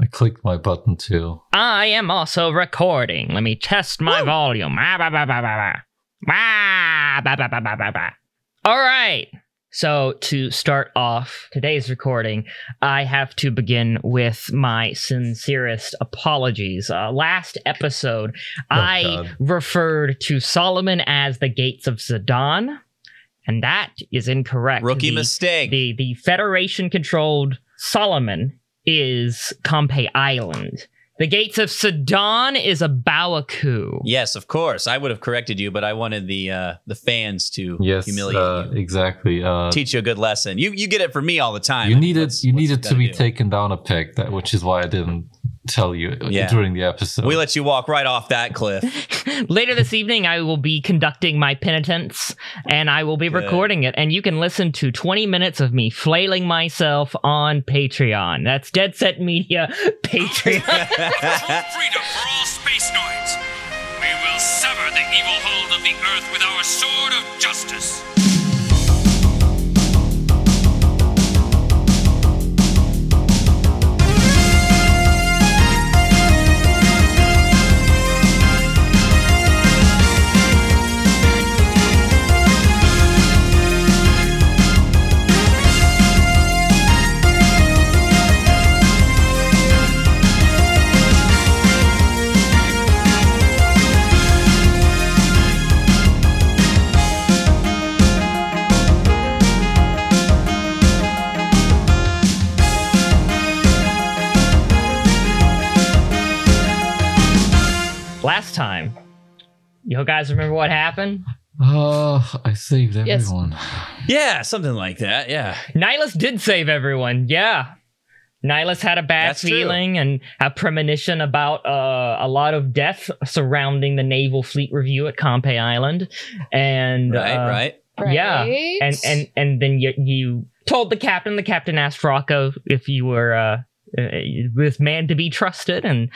I clicked my button too. I am also recording. Let me test my volume. Ah, ba, ba, ba, ba, ba. Ah, ba, ba, ba, ba, ba, ba. All right. So, to start off today's recording, I have to begin with my sincerest apologies. Uh, last episode, I God. referred to Solomon as the Gates of Zedan, and that is incorrect. Rookie The- mistake. the the Federation controlled Solomon is Konpei Island. The gates of Zedan is a Baoa Qu. yes, of course. I would have corrected you, but I wanted the uh, the fans to Yes, humiliate uh, you. exactly. Uh, Teach you a good lesson. You you get it from me all the time. you needed What's- you what's needed to gotta be do? taken down a peg, that which is why I didn't tell you Yeah. during the episode. We let you walk right off that cliff. Later this evening, I will be conducting my penitence and I will be Good. recording it. And you can listen to 20 minutes of me flailing myself on Patreon. That's Dead Set Media Patreon. Freedom for all space noids. We will sever the evil hold of the Earth with our sword of Last time, you guys remember what happened? Uh, I saved Yes. everyone. yeah, something like that. Yeah. Nihilus did save everyone. Yeah. Nihilus had a bad That's true. feeling and a premonition about uh, a lot of death surrounding the naval fleet review at Konpei Island, and Right, uh, right. yeah, Right? and and and then you you told the captain. The captain asked Rocco if you were uh, uh, this man to be trusted, and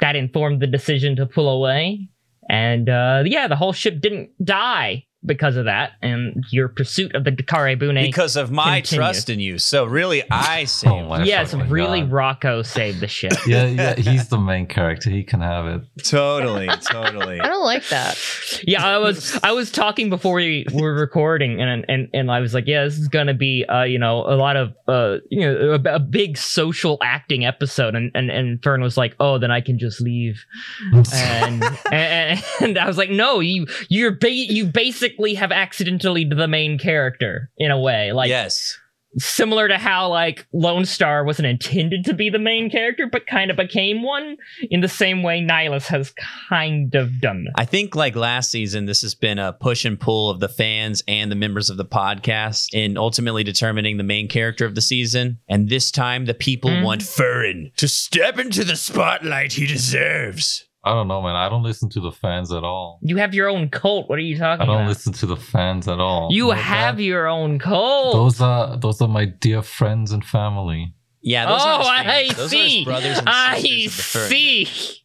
that informed the decision to pull away. And uh, yeah, the whole ship didn't die because of that, and your pursuit of the Takara Bune. Because of my Continue. trust in you. So really, I saved. Oh my yes, really, God. Rocco saved the ship. Yeah, yeah, he's the main character. He can have it. Totally, totally. I don't like that. yeah, I was I was talking before we were recording, and and and I was like, yeah, this is gonna be uh you know a lot of uh you know a, a big social acting episode, and and and Fern was like, oh, then I can just leave, and and, and I was like, no, you you're ba- you basically have accidentally the main character in a way, like yes. similar to how like Lone Star wasn't intended to be the main character, but kind of became one. In the same way, Nihilus has kind of done. that. I think like last season, this has been a push and pull of the fans and the members of the podcast in ultimately determining the main character of the season. And this time, the people Mhm. want Furrin to step into the spotlight he deserves. I don't know, man. I don't listen to the fans at all. You have your own cult. What are you talking about? I don't about? listen to the fans at all. you Know have that? your own cult. Those are those are my dear friends and family. Yeah, those oh, are his I fans. Those are see. his brothers and I sisters of the Furrin. see.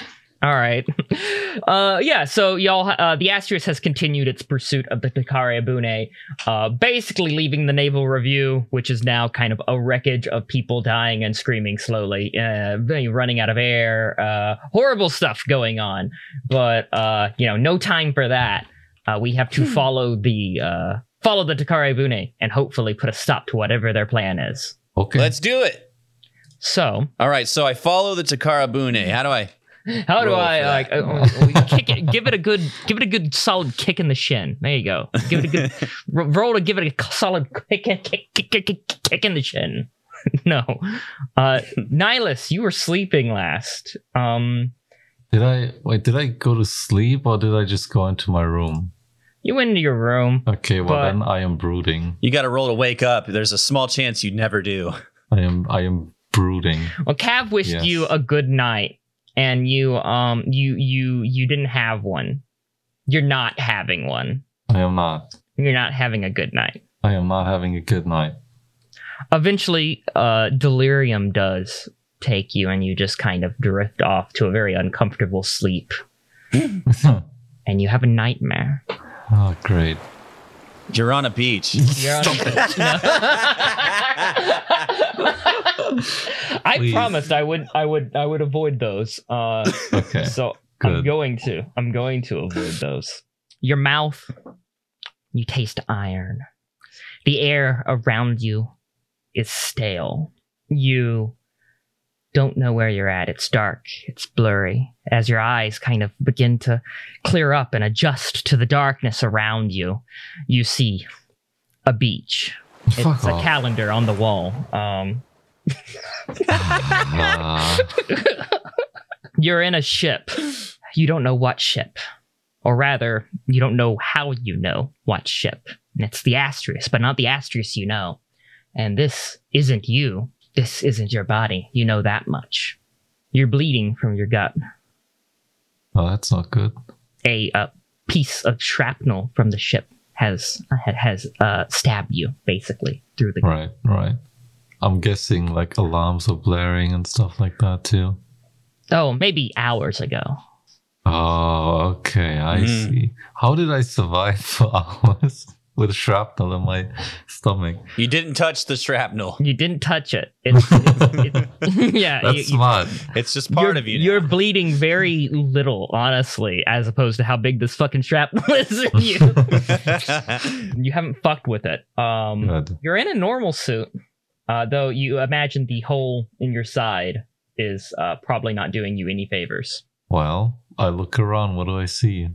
All right. Uh, yeah. So y'all, uh, the Asterisk has continued its pursuit of the Takara Bune, uh, basically leaving the naval review, which is now kind of a wreckage of people dying and screaming slowly, uh, running out of air, uh, horrible stuff going on. But uh, you know, no time for that. Uh, we have to follow the uh, follow the Takara Bune and hopefully put a stop to whatever their plan is. Okay. Let's do it. So, All right, so I follow the Takara Bune. How do I? How do Roll I like uh, uh, kick it? Give it a good, give it a good solid kick in the shin. There you go. Give it a good roll to give it a solid kick, kick, kick, kick, kick, kick, kick in the shin. no, uh, Nihilus, you were sleeping last. Um, Did I wait? Did I go to sleep or did I just go into my room? you went into your room. Okay, well then I am brooding. You got to roll to wake up. There's a small chance you never do. I am I am brooding. Well, Cav wished Yes. you a good night, and you, um, you, you, you didn't have one. You're not having one. I am not. You're not having a good night. I am not having a good night. eventually uh delirium does take you and you just kind of drift off to a very uncomfortable sleep and you have a nightmare oh, great. You're on a beach. You're on a beach. No. I Please. promised I would I would I would avoid those. Uh Okay. so I'm going to. I'm going to avoid those. Your mouth you taste iron. The air around you is stale. You don't know where you're at. It's dark. It's blurry. As your eyes kind of begin to clear up and adjust to the darkness around you, you see a beach. Fuck it's a calendar on the wall. Um, you're in a ship. You don't know what ship. Or rather, you don't know how you know what ship. And it's the Astrius, but not the Astrius you know. And this isn't you. This isn't your body. You know that much. You're bleeding from your gut. well, that's not good. A, uh piece of shrapnel from the ship has has uh, stabbed you, basically, through the Right, right. I'm guessing like alarms are blaring and stuff like that too. Oh, maybe hours ago. Oh, okay, I Mhm. see. How did I survive for hours with shrapnel in my stomach? You didn't touch the shrapnel. You didn't touch it. It's, it's, it's- yeah, That's you- you- smart. It's just part you're, of you. now. You're bleeding very little, honestly, as opposed to how big this fucking shrapnel is in you. you haven't fucked with it. Um, Good. you're in a normal suit, uh, though you imagine the hole in your side is uh, probably not doing you any favors. Well, I look around. What do I see?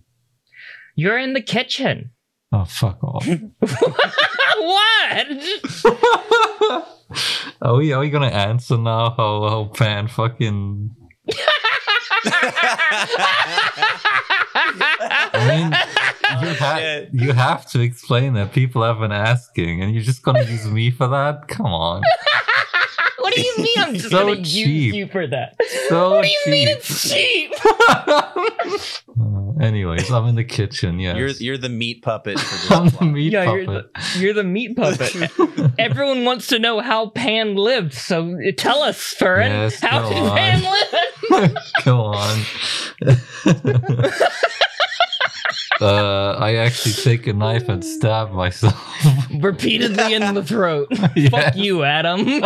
You're in the kitchen. Oh, fuck off. what? are we are we gonna answer now? How how Pan fucking? I mean, you, ha- shit. you have to explain that. People have been asking, and you're just gonna use me for that? Come on. What do you mean? I'm just So gonna use cheap. you for that. So What do you mean cheap. it's cheap? Uh, anyways, I'm in the kitchen. Yes, You're you're the meat puppet for I'm the meat yeah, you're puppet. the, you're the meat puppet. Everyone wants to know how Pan lived, so tell us, Fern. Yes, how go did on. Pan live? Come on. Uh, I actually take a knife and stab myself. Repeatedly in the throat. Yes. Fuck you, Adam.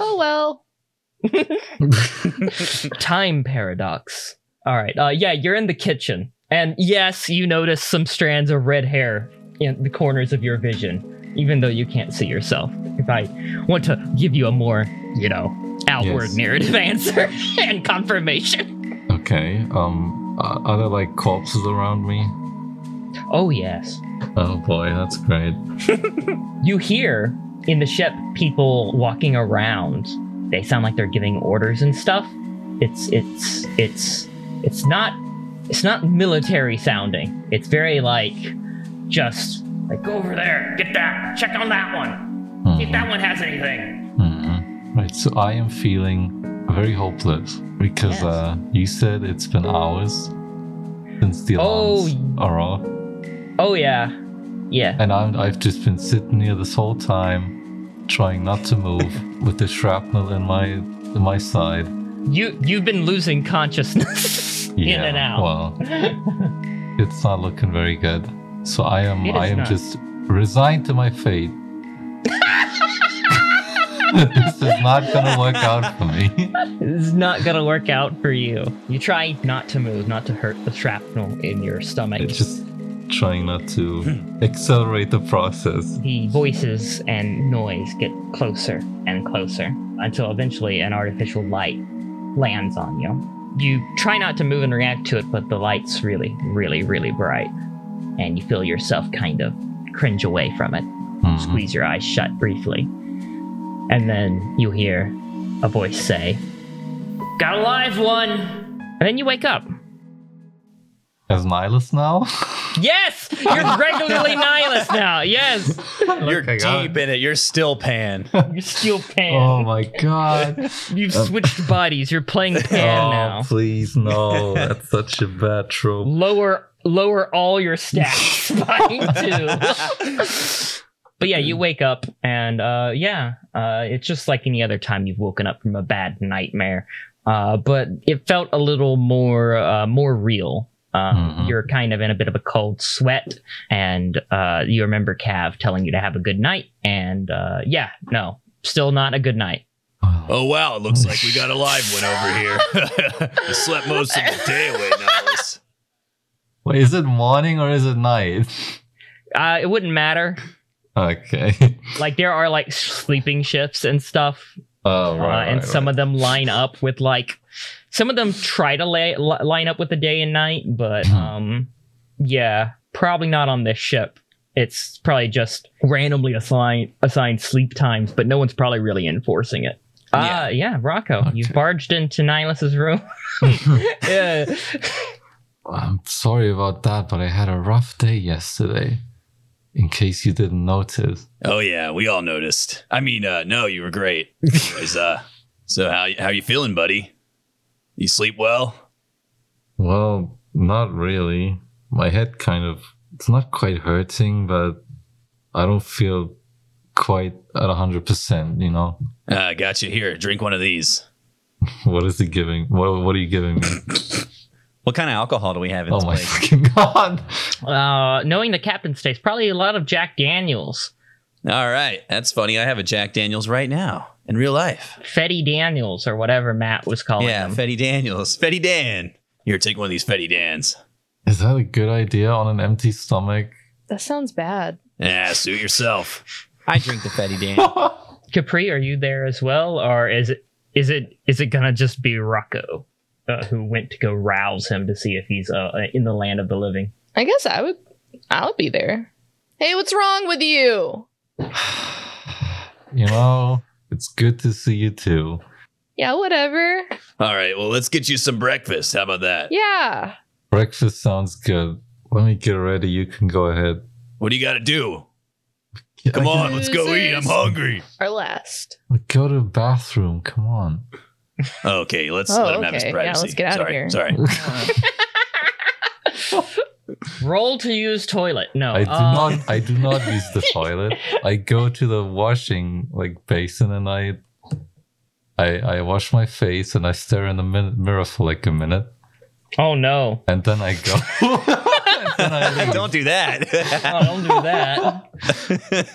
oh well. Time paradox. All right. Uh, yeah, you're in the kitchen, and yes, you notice some strands of red hair in the corners of your vision, even though you can't see yourself. If I want to give you a more, you know, outward Yes. narrative answer and confirmation. Okay. Um. Uh, Are there like corpses around me? Oh yes. Oh boy, that's great. You hear in the ship people walking around. They sound like they're giving orders and stuff. It's it's it's it's not it's not military sounding. It's very like just like go over there, get that, check on that one, see if that one has anything. Right. So I am feeling very hopeless because Yes. uh, you said it's been hours since the Oh, are off, Oh yeah, yeah. and I'm, I've just been sitting here this whole time, trying not to move with the shrapnel in my in my side. You you've been losing consciousness in Yeah, and out. Well, it's not looking very good. So I am I am not. just resigned to my fate. this is not gonna work out for me. This is not gonna work out for you. You try not to move, not to hurt the shrapnel in your stomach. It's just trying not to accelerate the process. the voices and noise get closer and closer until eventually an artificial light lands on you. You try not to move and react to it, but the light's really, really, really bright. And you feel yourself kind of cringe away from it. Mhm. Squeeze your eyes shut briefly. And then you hear a voice say, Got a live one! And then you wake up. As Nihilus now? Yes! You're regularly nihilist now. Yes! You're Okay, got deep in it. You're still Pan. You're still pan. oh my god. You've switched bodies. You're playing Pan oh, now. please, no. That's such a bad trope. Lower lower all your stats by two. But yeah, you wake up and uh yeah, uh it's just like any other time you've woken up from a bad nightmare. Uh but it felt a little more uh more real. Um, Mhm. You're kind of in a bit of a cold sweat, and uh, you remember Cav telling you to have a good night. And uh, yeah, no, still not a good night. Oh wow, it looks like we got a live one over here. you slept most of the day away, Nihilus. Wait, is it morning or is it night? Uh, it wouldn't matter. Okay. Like there are like sleeping shifts and stuff, Oh, uh, right. and right, some right. of them line up with like some of them try to lay, li- line up with the day and night, but Hmm. um, yeah, probably not on this ship. It's probably just randomly assigned assigned sleep times, but no one's probably really enforcing it. Yeah. Uh, yeah, Rocco, you barged into Nihilus's room. yeah. I'm sorry about that, but I had a rough day yesterday. In case you didn't notice. Oh yeah, we all noticed. I mean, uh, no, you were great. Anyways, uh, so how how you feeling, buddy? You sleep well? Well, not really. My head kind of it's not quite hurting, but I don't feel quite at hundred percent, you know. Uh, got you here. Drink one of these. What is he giving? What what are you giving me? What kind of alcohol do we have in oh this my place? fucking god. Uh, knowing the captain stays, probably a lot of Jack Daniels, All right, that's funny. I have a Jack Daniels right now in real life. Fetty Daniels, or whatever Matt was calling yeah, them. Fetty Daniels, Fetty Dan. Here, take one of these Fetty Dans. Is that a good idea on an empty stomach? That sounds bad. Yeah, suit yourself. I drink the Fetty Dan. Capri, are you there as well, or is it is it is it gonna just be Rocco, uh, who went to go rouse him to see if he's uh, in the land of the living? I guess I would. I'll be there. Hey, what's wrong with you? you know, it's good to see you too. Yeah, whatever. All right, well, let's get you some breakfast. How about that? Yeah. Breakfast sounds good. Let me get ready. You can go ahead. What do you got to do? Come on, let's go eat. I'm hungry. Our last. Go to the bathroom. Come on. Okay, let's Oh, let him have his okay. Yeah, privacy. let's get out of sorry, here. Sorry. Roll to use toilet. No, I do uh, not. I do not use the toilet. I go to the washing like basin and I, I, I wash my face and I stare in the min- mirror for like a minute Oh no! and then I go. and then I leave. Don't do that. Oh, don't do that.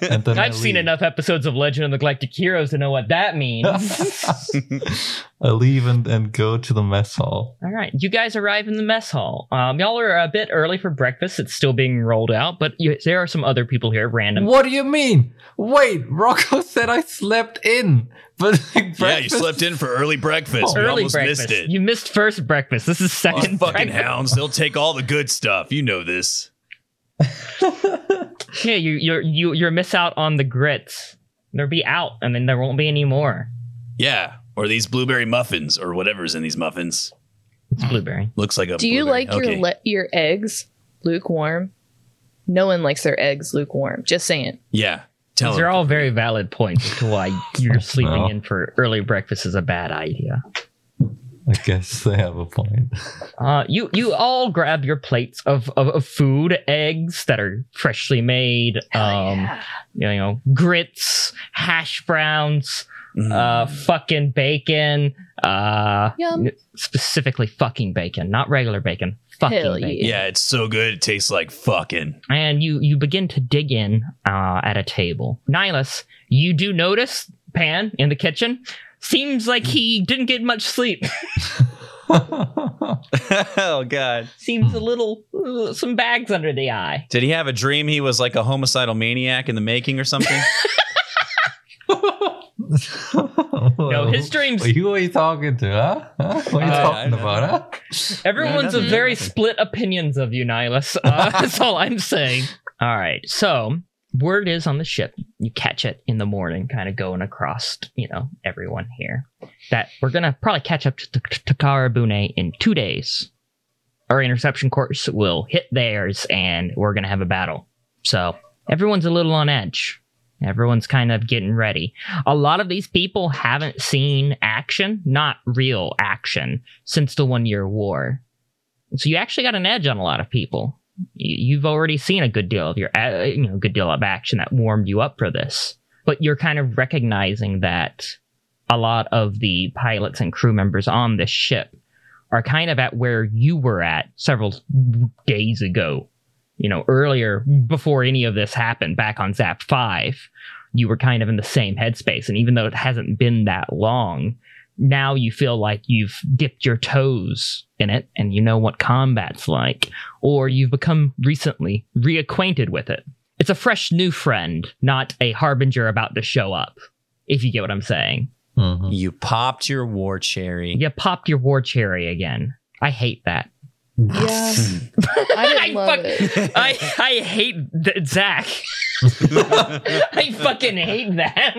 And then I I've seen enough episodes of Legend of the Galactic Heroes to know what that means. I leave and, and go to the mess hall. All right, you guys arrive in the mess hall. Um, y'all are a bit early for breakfast. It's still being rolled out, but you, there are some other people here, random. What do you mean? Wait, Rocco said I slept in, but like, yeah, you slept in for early breakfast. Oh. we Early almost breakfast. missed it. You missed first breakfast. This is These second fucking breakfast. hounds, they'll take all the good stuff. You know this. Yeah, you you you you miss out on the grits. They'll be out, and then there won't be any more. Yeah. Or these blueberry muffins or whatever's in these muffins. It's blueberry. Looks like a Do you blueberry. like your Okay. le- your eggs lukewarm? No one likes their eggs lukewarm. Just saying. Yeah. Tell These him. are all very valid points as to why you're sleeping No. in for early breakfast is a bad idea. I guess they have a point. Uh, you you all grab your plates of, of, of food, eggs that are freshly made, um, you know, grits, hash browns, Mm. uh, fucking bacon, uh, Yum. specifically fucking bacon, not regular bacon, fucking Hell bacon. yeah. yeah, it's so good. It tastes like fucking. And you you begin to dig in uh, at a table. Nihilus, you do notice Pan in the kitchen. Seems like he didn't get much sleep. oh God! Seems a little uh, some bags under the eye. Did he have a dream he was like a homicidal maniac in the making or something? No, his dreams. Wait, who are you talking to, huh? huh? What are you Uh, talking about, huh? Everyone's No, a very nothing. split opinions of you, Nihilus. Uh, that's all I'm saying. All right, so word is on the ship. You catch it in the morning, kind of going across, you know, everyone here. That we're gonna probably catch up to T- Takara Bune in two days. Our interception course will hit theirs, and we're gonna have a battle. So everyone's a little on edge. Everyone's kind of getting ready. A lot of these people haven't seen action, not real action, since the one year war. So you actually got an edge on a lot of people. You've already seen a good deal of your, uh, you know, good deal of action that warmed you up for this. But you're kind of recognizing that a lot of the pilots and crew members on this ship are kind of at where you were at several days ago. You know, earlier before any of this happened, back on Zap Five, you were kind of in the same headspace. And even though it hasn't been that long, now you feel like you've dipped your toes in it and you know what combat's like, or you've become recently reacquainted with it. It's a fresh new friend, not a harbinger about to show up, if you get what I'm saying. Mhm. You popped your war cherry. You popped your war cherry again. I hate that. Yeah. I didn't love fuck- it. I I hate th- Zach. I fucking hate that.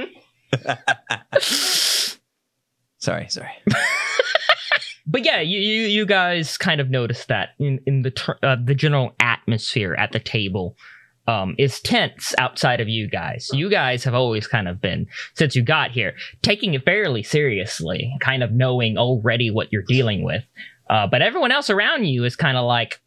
Sorry, sorry. But yeah, you, you you guys kind of noticed that in in the ter- uh, the general atmosphere at the table um, is tense outside of you guys. You guys have always kind of been since you got here taking it fairly seriously, kind of knowing already what you're dealing with. Uh, but everyone else around you is kind of like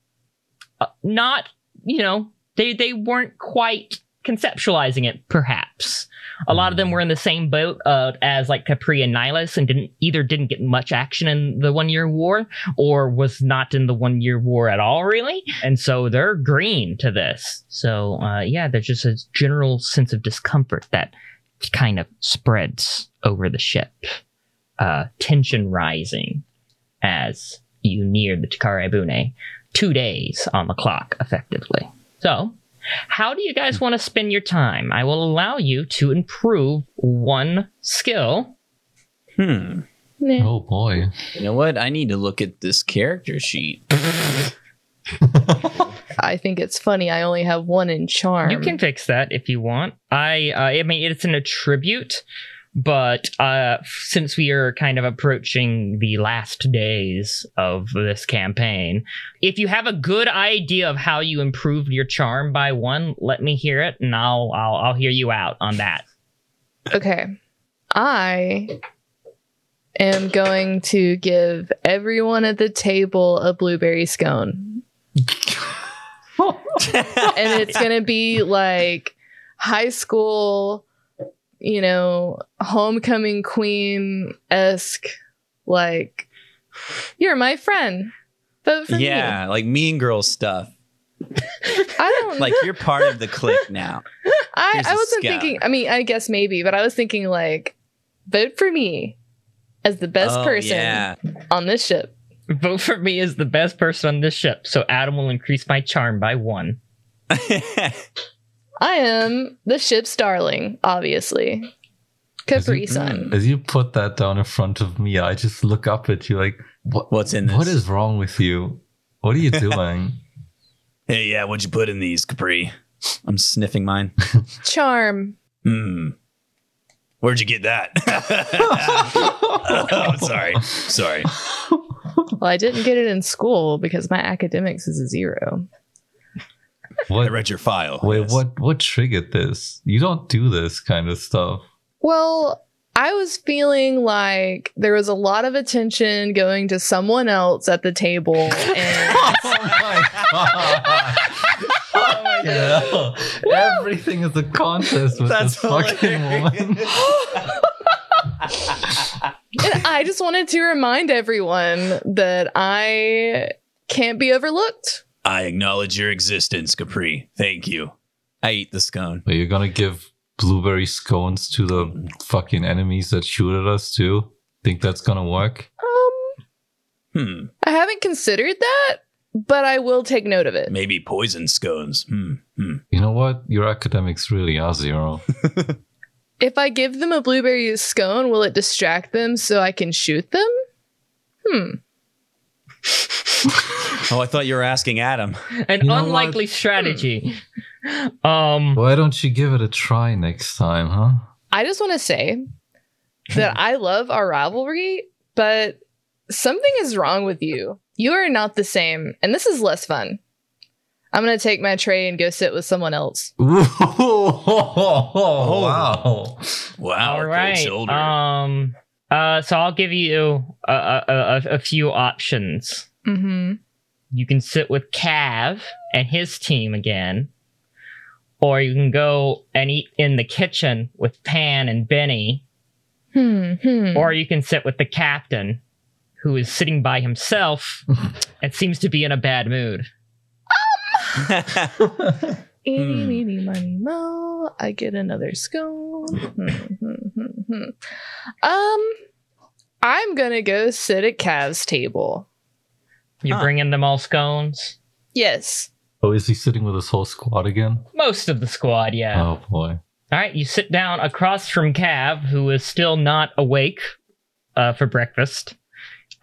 uh, not, you know, they they weren't quite conceptualizing it. Perhaps a lot of them were in the same boat uh, as like Capri and Nihilus, and didn't either didn't get much action in the one year war, or was not in the one year war at all, really. And so they're green to this. So uh, yeah, there's just a general sense of discomfort that kind of spreads over the ship. Uh, tension rising as you near the Takara Bune. Two days on the clock, effectively. So, how do you guys want to spend your time? I will allow you to improve one skill. Hmm. Yeah. Oh boy. You know what? I need to look at this character sheet. I think it's funny. I only have one in charm. You can fix that if you want. I, uh, I mean, it's an attribute, but uh, since we are kind of approaching the last days of this campaign, if you have a good idea of how you improved your charm by one, let me hear it, and I'll I'll, I'll hear you out on that. Okay. I am going to give everyone at the table a blueberry scone. and it's going to be like high school, you know, homecoming queen esque, like, you're my friend. Vote for me. yeah, like Mean Girl stuff. I don't Like you're part of the clique now. I, Here's I a wasn't scout. thinking. I mean, I guess maybe, but I was thinking like, vote for me as the best Oh, person Yeah. on this ship. Vote for me as the best person on this ship, so Adam will increase my charm by one. I am the ship's darling, obviously. Capri Sun. As you put that down in front of me, I just look up at you like, what? What's in this? What is wrong with you? What are you doing? Hey, yeah, what'd you put in these, Capri? I'm sniffing mine. Charm. Hmm. Where'd you get that? oh, sorry. Sorry. Well, I didn't get it in school because my academics is a zero. I what? read your file. Wait, Yes. what? What triggered this? You don't do this kind of stuff. Well, I was feeling like there was a lot of attention going to someone else at the table, and oh my god! Oh fucking hell. Everything is a contest with That's this fucking hilarious. woman. And I just wanted to remind everyone that I can't be overlooked. I acknowledge your existence, Capri. Thank you. I eat the scone. Are you gonna give blueberry scones to the fucking enemies that shoot at us too? Think that's gonna work? Um, Hmm. I haven't considered that, but I will take note of it. Maybe poison scones. Hmm. Hmm. You know what? Your academics really are zero. If I give them a blueberry scone, will it distract them so I can shoot them? Hmm. Oh, I thought you were asking Adam. An You unlikely strategy. Um, Why don't you give it a try next time, huh? I just want to say that I love our rivalry, but something is wrong with you. You are not the same, and this is less fun. I'm gonna take my tray and go sit with someone else. oh, wow. Wow. all cold right. shoulder. Um. Uh. So I'll give you a, a, a, a few options. Mm-hmm. You can sit with Cav and his team again, or you can go and eat in the kitchen with Pan and Benny, Hmm. hmm. or you can sit with the captain, who is sitting by himself and seems to be in a bad mood. Eeny, Hmm. meeny, miny, mo. I get another scone. Hmm, hmm, hmm, um, I'm gonna go sit at Cav's table. You Huh. bringing them all scones? Yes. Oh, is he sitting with his whole squad again? Most of the squad, yeah. Oh boy. All right, you sit down across from Cav, who is still not awake uh, for breakfast.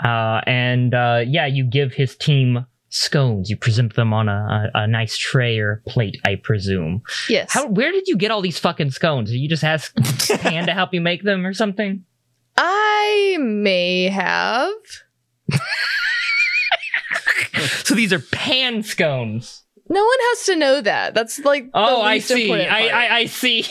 Uh, and uh, yeah, you give his team scones. You present them on a, a, a nice tray or plate, I presume. Yes. How? Where did you get all these fucking scones? Did you just ask Pan to help you make them or something? I may have. So these are Pan scones. No one has to know that. That's like the Oh, I see. important I, part. I I see.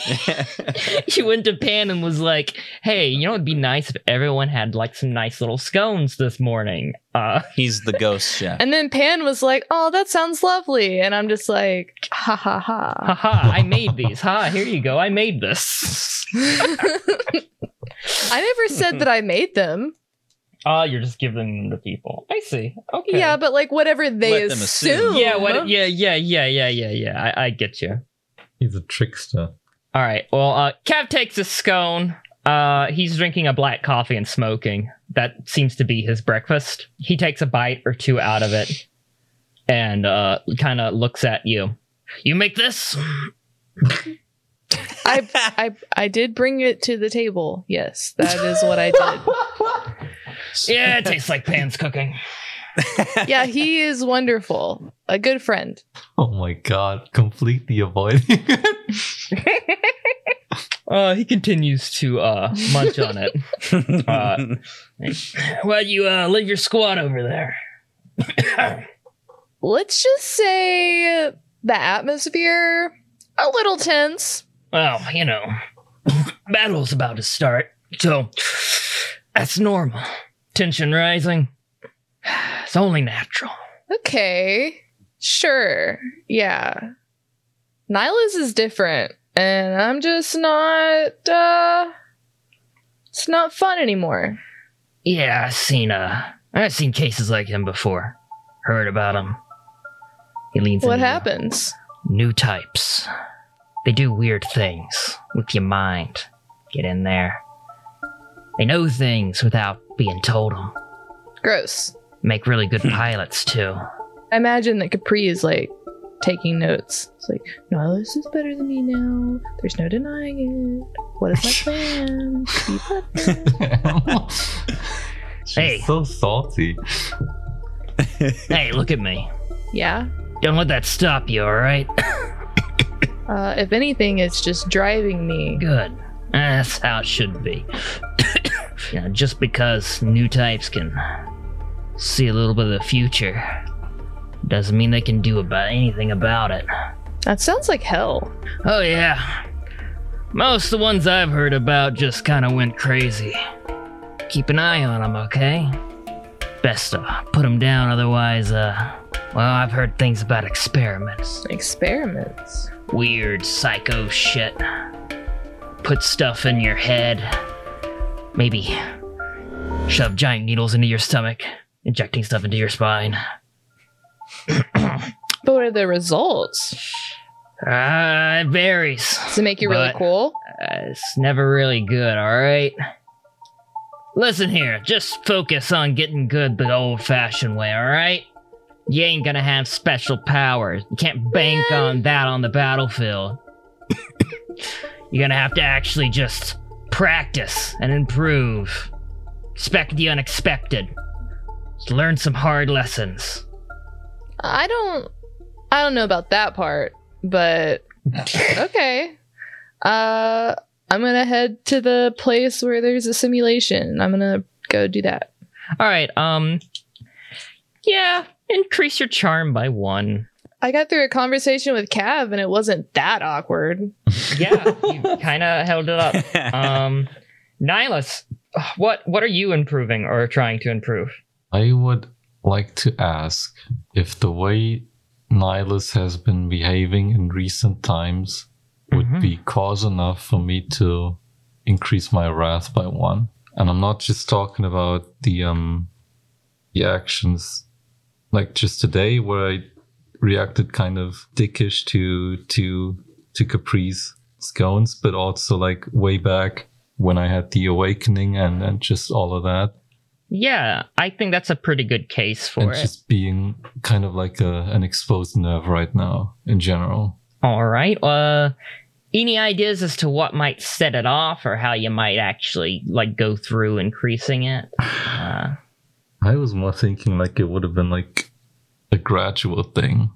you went to Pan and was like, "Hey, you know, it'd be nice if everyone had like some nice little scones this morning." Uh, He's the ghost chef. And then Pan was like, "Oh, that sounds lovely," and I'm just like, "Ha ha ha." haha, I made these. Ha, here you go. I made this. I never said that I made them. Oh, you're just giving them to people. I see. Okay. Yeah, but like whatever they Let them assume. assume. Yeah. What? Yeah. Yeah. Yeah. Yeah. Yeah. Yeah. I, I get you. He's a trickster. All right. Well, uh, Kev takes a scone. Uh, he's drinking a black coffee and smoking. That seems to be his breakfast. He takes a bite or two out of it, and uh, kind of looks at you. You make this? I, I I did bring it to the table. Yes, that is what I did. Yeah, it tastes like Pan's cooking. Yeah, he is wonderful. A good friend. Oh my god, completely avoiding it. Uh, he continues to uh munch on it. Uh, Why'd you uh leave your squad over there? Let's just say the atmosphere a little tense. Well, you know, battle's about to start, so that's normal. Tension rising. It's only natural. Okay. Sure. Yeah. Nihilus is different. And I'm just not uh it's not fun anymore. Yeah, I've seen uh I've seen cases like him before. Heard about him. He leans What happens? New types. They do weird things with your mind. Get in there. They know things without being told them. Gross. Make really good pilots too. I imagine that Capri is like taking notes. It's like, Nihilus is better than me now. There's no denying it. What is my plan? Be better. She's Hey. so salty. hey, look at me. yeah. Don't let that stop you, alright? Uh, if anything, it's just driving me. Good. That's how it should be. you know, just because new types can see a little bit of the future doesn't mean they can do about anything about it. That sounds like hell. Oh yeah. Most of the ones I've heard about just kind of went crazy. Keep an eye on them, okay? Best to put them down, otherwise, uh, well, I've heard things about experiments. Experiments. Weird psycho shit. Put stuff in your head. Maybe shove giant needles into your stomach, injecting stuff into your spine. But what are the results? Uh, it varies. Does it make you really cool? Uh, it's never really good, alright? Listen here, just focus on getting good the old fashioned way, alright? You ain't gonna have special powers. You can't bank on that on the battlefield. You're gonna have to actually just practice and improve. Expect the unexpected. Learn some hard lessons. I don't I don't know about that part, but okay. Uh I'm gonna head to the place where there's a simulation. I'm gonna go do that. Alright, um. Yeah, increase your charm by one. I got through a conversation with Cav and it wasn't that awkward. Yeah, you kind of held it up. Um, Nihilus, what what are you improving or trying to improve? I would like to ask if the way Nihilus has been behaving in recent times would Mhm. be cause enough for me to increase my wrath by one. And I'm not just talking about the um the actions like just today where I reacted kind of dickish to to to Capri's scones, but also like way back when I had the awakening and and just all of that, Yeah, I think that's a pretty good case for and it. just being kind of like a, an exposed nerve right now in general. All right. Uh, any ideas as to what might set it off, or how you might actually like go through increasing it? Uh, I was more thinking like it would have been like a gradual thing,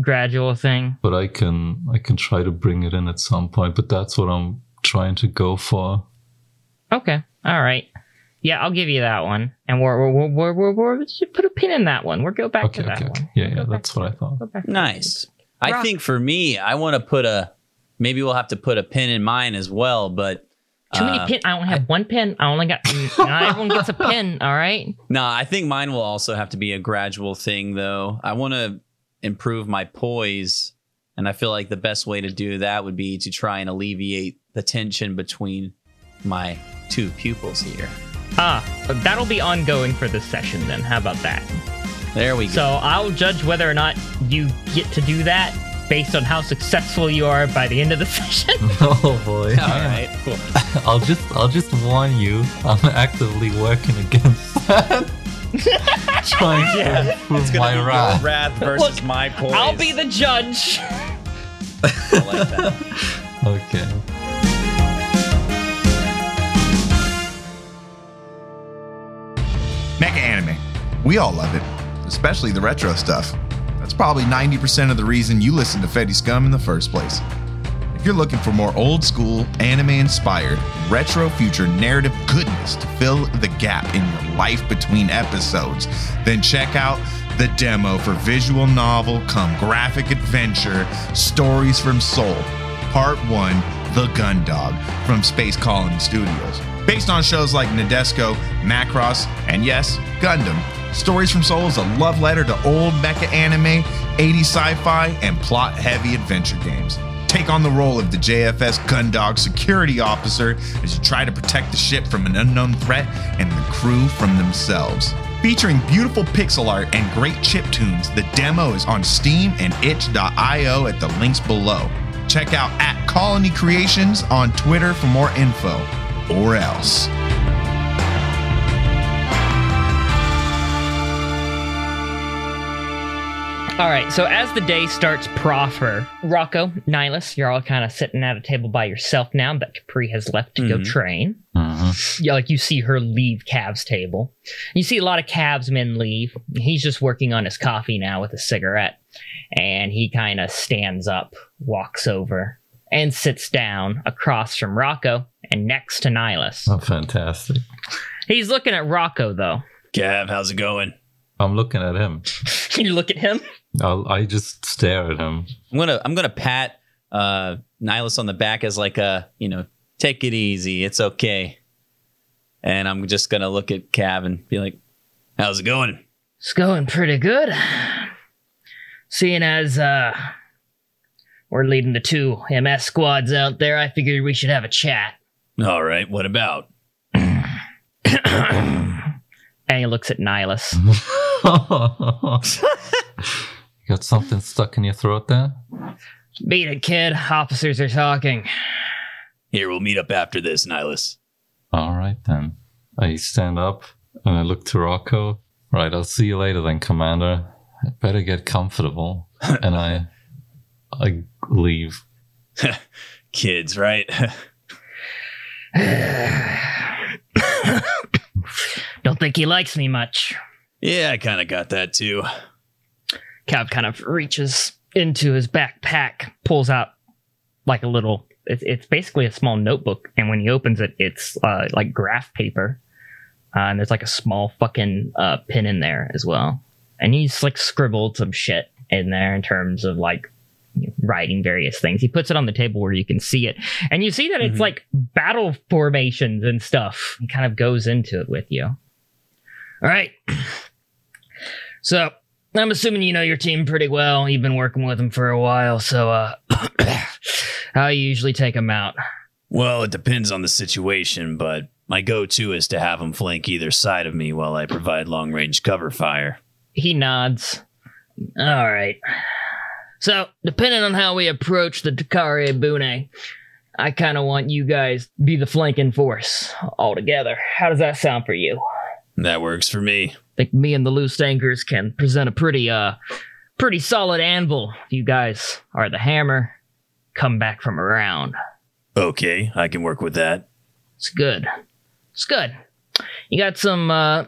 gradual thing. but I can I can try to bring it in at some point. But that's what I'm trying to go for. Okay. All right. Yeah, I'll give you that one, and we're we're we're we're, we're, we're put a pin in that one. We'll go back Okay, to that okay, one. okay. Yeah, We'll yeah, that's what I thought. Go back to Nice. I think for me, I want to put a. Maybe we'll have to put a pin in mine as well, but. Too many uh, pin. I only have one pin. I only got. not everyone gets a pin. All right. No, I think mine will also have to be a gradual thing, though. I want to improve my poise, and I feel like the best way to do that would be to try and alleviate the tension between my two pupils here. Ah, that'll be ongoing for this session. Then, how about that? There we go. So I'll judge whether or not you get to do that based on how successful you are by the end of the session. Oh boy! All right, cool. I'll just I'll just warn you. I'm actively working against that. Trying to improve my wrath. wrath versus Look, my poise. I'll be the judge. I like that. Okay. Mecha anime. We all love it, especially the retro stuff. That's probably 90% of the reason you listen to Fetty Scum in the first place. If you're looking for more old school, anime inspired, retro future narrative goodness to fill the gap in your life between episodes, then check out the demo for visual novel come graphic adventure Stories from Sol, Part 1 The Gun Dog from Space Colony Studios. Based on shows like Nadesico, Macross, and yes, Gundam, Stories from Sol is a love letter to old mecha anime, 80s sci fi, and plot heavy adventure games. Take on the role of the JFS Gundog security officer as you try to protect the ship from an unknown threat and the crew from themselves. Featuring beautiful pixel art and great chip tunes, the demo is on Steam and itch.io at the links below. Check out at Colony Creations on Twitter for more info. Or else. All right, so as the day starts proffer, Rocco, Nihilus, you're all kind of sitting at a table by yourself now that Capri has left to go Mhm. train. Mhm. Yeah, like you see her leave Cav's table. You see a lot of Cav's men leave. He's just working on his coffee now with a cigarette. And he kind of stands up, walks over, and sits down across from Rocco and next to Nihilus. Oh, fantastic. He's looking at Rocco though. Gav, how's it going? I'm looking at him. Can you look at him. I'll, I just stare at him. I'm gonna I'm gonna pat uh Nihilus on the back as like a you know take it easy, it's okay. And I'm just gonna look at Cav and be like, "How's it going?" It's going pretty good. Seeing as uh we're leading the two MS squads out there, I figured we should have a chat. All right, what about? and he looks at Nihilus. Got something stuck in your throat there? Beat it, kid. Officers are talking. Here, we'll meet up after this, Nihilus. All right then. I stand up and I look to Rocco. Right, I'll see you later then, Commander. I better get comfortable. and I I leave. Kids, right? Don't think he likes me much. yeah, I kind of got that too. Cav kind of reaches into his backpack, pulls out like a little. It's, it's basically a small notebook, and when he opens it, it's uh, like graph paper, uh, and there's like a small fucking uh, pen in there as well. And he's like scribbled some shit in there in terms of like writing various things. He puts it on the table where you can see it, and you see that it's Mhm. like battle formations and stuff. He kind of goes into it with you. All right. So I'm assuming you know your team pretty well. You've been working with them for a while, so uh how you usually take them out? Well, it depends on the situation, but my go-to is to have them flank either side of me while I provide long-range cover fire. He nods. All right. So, depending on how we approach the Takara Bune, I kind of want you guys to be the flanking force all together. How does that sound for you? That works for me. think me and the loose anchors can present a pretty uh pretty solid anvil. You guys are the hammer, come back from around. Okay, I can work with that. It's good. It's good. You got some uh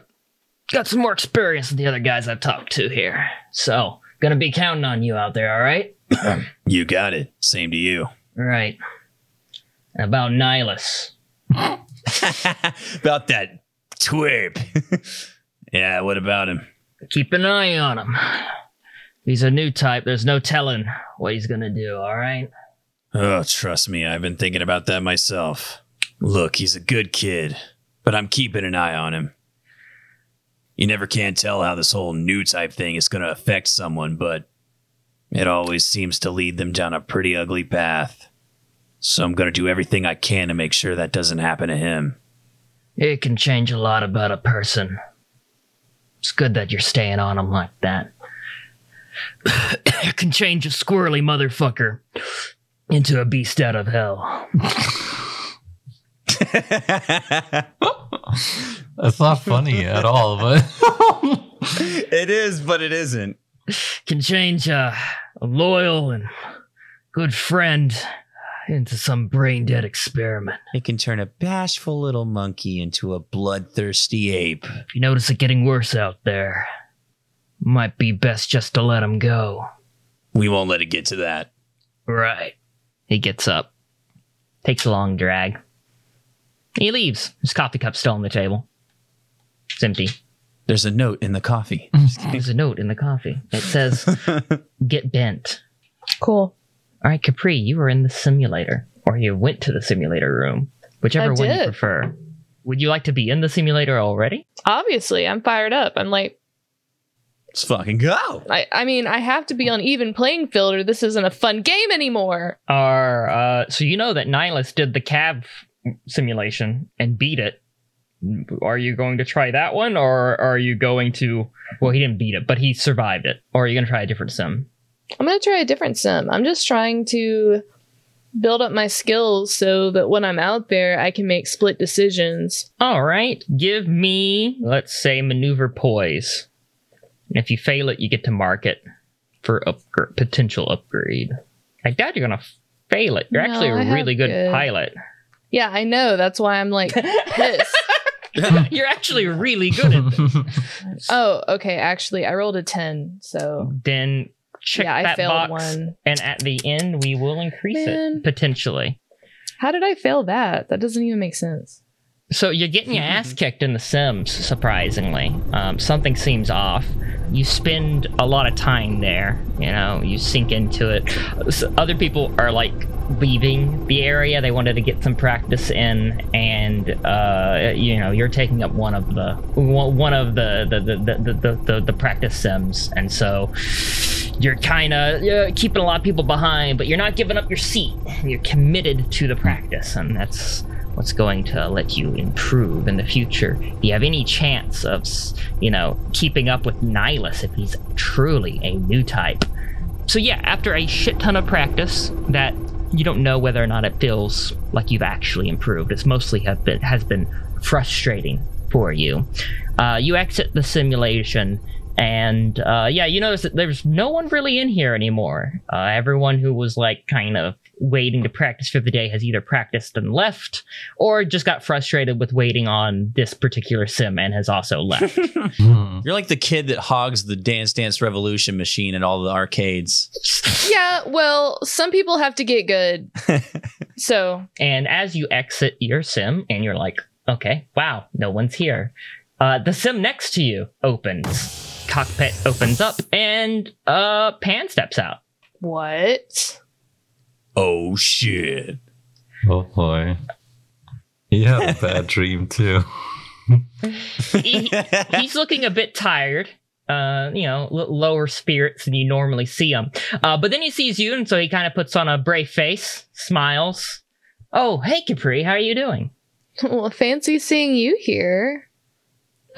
got some more experience than the other guys I've talked to here. So gonna be counting on you out there, alright? You got it. Same to you. Right. About Nihilus. about that twerp. yeah, what about him? Keep an eye on him. He's a new type, there's no telling what he's gonna do, alright? Oh, trust me, I've been thinking about that myself. Look, he's a good kid, but I'm keeping an eye on him. You never can tell how this whole new type thing is going to affect someone, but it always seems to lead them down a pretty ugly path. So I'm going to do everything I can to make sure that doesn't happen to him. It can change a lot about a person. It's good that you're staying on him like that. it can change a squirrely motherfucker into a beast out of hell. That's not funny at all, but it is, but it isn't. Can change a, a loyal and good friend into some brain dead experiment. It can turn a bashful little monkey into a bloodthirsty ape. If you notice it getting worse out there, might be best just to let him go. We won't let it get to that. Right. He gets up, takes a long drag. He leaves. His coffee cup's still on the table. It's empty. There's a note in the coffee. There's a note in the coffee. It says, "Get bent." Cool. All right, Capri, you were in the simulator, or you went to the simulator room, whichever I one you did. prefer. Would you like to be in the simulator already? Obviously, I'm fired up. I'm like, Let's fucking go. I, I mean, I have to be on even playing field or this isn't a fun game anymore. Or uh, so you know that Nihilus did the cab simulation and beat it. Are you going to try that one, or are you going to? Well, he didn't beat it, but he survived it. Or are you going to try a different sim? I'm going to try a different sim. I'm just trying to build up my skills so that when I'm out there, I can make split decisions. All right, give me, let's say, maneuver poise. And if you fail it, you get to mark it for upgr- potential upgrade. I doubt you're gonna fail it. You're No, actually a really good, good- pilot. Yeah, I know. That's why I'm like pissed. you're actually really good at this. oh, okay. Actually, I rolled a 10. So, Then check yeah, I that failed box, one. and at the end, we will increase Man. it potentially. How did I fail that? That doesn't even make sense. So you're getting your ass kicked in The Sims, surprisingly. Um, something seems off. You spend a lot of time there, you know, you sink into it. S other people are like leaving the area. They wanted to get some practice in, and uh, you know, you're taking up one of the one one of the the the the the, the, the practice sims, and so you're kind of uh, keeping a lot of people behind, but you're not giving up your seat. You're committed to the practice, and that's what's going to let you improve in the future. Do you have any chance of, you know, keeping up with Nihilus if he's truly a new type? So yeah, after a shit ton of practice, that you don't know whether or not it feels like you've actually improved. It's mostly have been has been frustrating for you. Uh, you exit the simulation, and uh, yeah, you notice that there's no one really in here anymore. Uh, everyone who was like kind of waiting to practice for the day has either practiced and left, or just got frustrated with waiting on this particular sim and has also left. Hmm. You're like the kid that hogs the Dance Dance Revolution machine at all the arcades. Yeah, well, some people have to get good. so, And as you exit your sim, and you're like, okay, wow, no one's here. Uh, the sim next to you opens. Cockpit opens up, and uh, Pan steps out. what? Oh shit. oh boy. He had a bad dream too. He- he's looking a bit tired. Uh, you know, l- lower spirits than you normally see him. Uh, but then he sees you, and so he kind of puts on a brave face, smiles. Oh, hey Capri, how are you doing? Well, fancy seeing you here.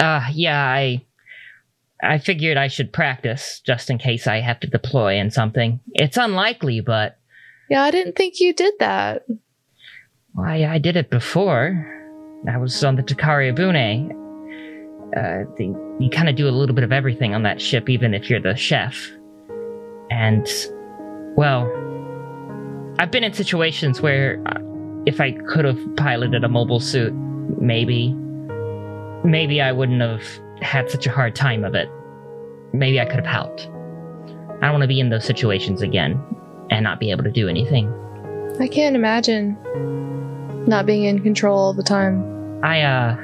Uh, yeah, I, I figured I should practice just in case I have to deploy in something. It's unlikely, but Yeah, I didn't think you did that. I, I did it before. I was on the Takara Bune. Uh, you kind of do a little bit of everything on that ship, even if you're the chef. And, well, I've been in situations where uh, if I could have piloted a mobile suit, maybe, maybe I wouldn't have had such a hard time of it. Maybe I could have helped. I don't want to be in those situations again and not be able to do anything. I can't imagine not being in control all the time. I, uh,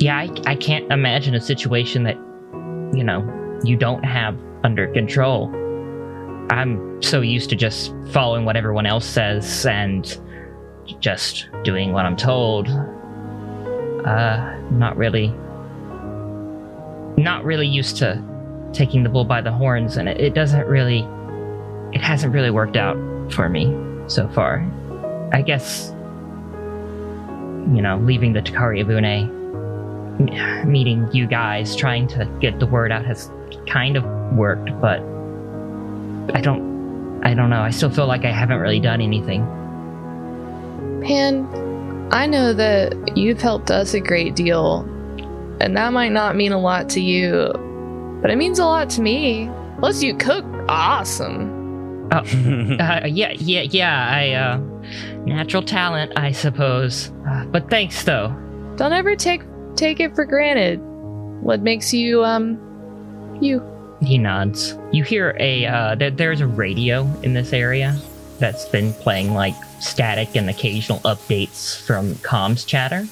yeah, I, I can't imagine a situation that, you know, you don't have under control. I'm so used to just following what everyone else says and just doing what I'm told. Uh, not really, not really used to taking the bull by the horns, and it, it doesn't really, it hasn't really worked out for me so far. I guess you know, leaving the Takara Bune, meeting you guys, trying to get the word out has kind of worked, but I don't, I don't know. I still feel like I haven't really done anything. Pan, I know that you've helped us a great deal, and that might not mean a lot to you, but it means a lot to me. Plus, you cook awesome. Uh, yeah, yeah, yeah. I, uh, natural talent, I suppose. Uh, but thanks, though. Don't ever take take it for granted. What makes you um you? He nods. You hear a, uh, there, there's a radio in this area that's been playing like static and occasional updates from comms chatter.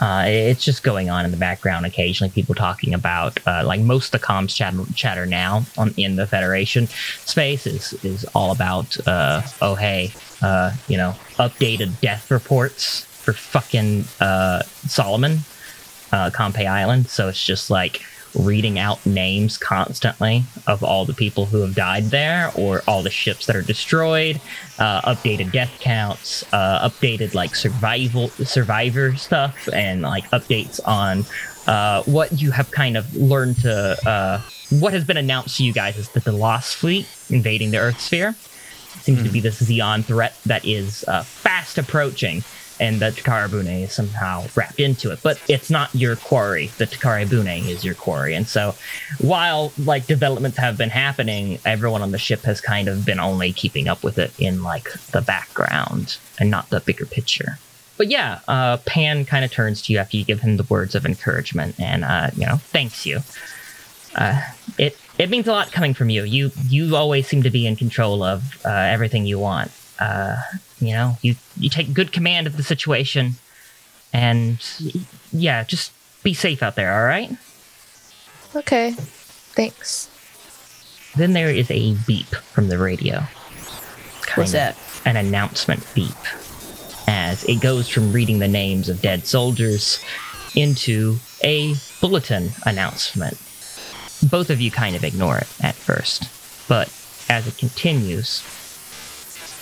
Uh, it's just going on in the background occasionally. People talking about uh, like most of the comms chatter, chatter now on in the Federation space is is all about uh, oh hey uh, you know updated death reports for fucking uh, Solomon, uh, Konpei Island. So it's just like reading out names constantly of all the people who have died there or all the ships that are destroyed uh, updated death counts uh, updated like survival survivor stuff and like updates on uh, what you have kind of learned to uh, what has been announced to you guys is that the lost fleet invading the earth sphere seems to be this Zeon threat that is uh, fast approaching and the Takara Bune is somehow wrapped into it. But it's not your quarry. The Takara Bune is your quarry. And so while like developments have been happening, everyone on the ship has kind of been only keeping up with it in like the background and not the bigger picture. But yeah, uh, Pan kind of turns to you after you give him the words of encouragement and uh, you know thanks you. Uh, it it means a lot coming from you. You you always seem to be in control of uh, everything you want. Uh, you know, you you take good command of the situation, and yeah, just be safe out there. All right. Okay, thanks. Then there is a beep from the radio. Kind What's that? An announcement beep. As it goes from reading the names of dead soldiers into a bulletin announcement. Both of you kind of ignore it at first, but as it continues,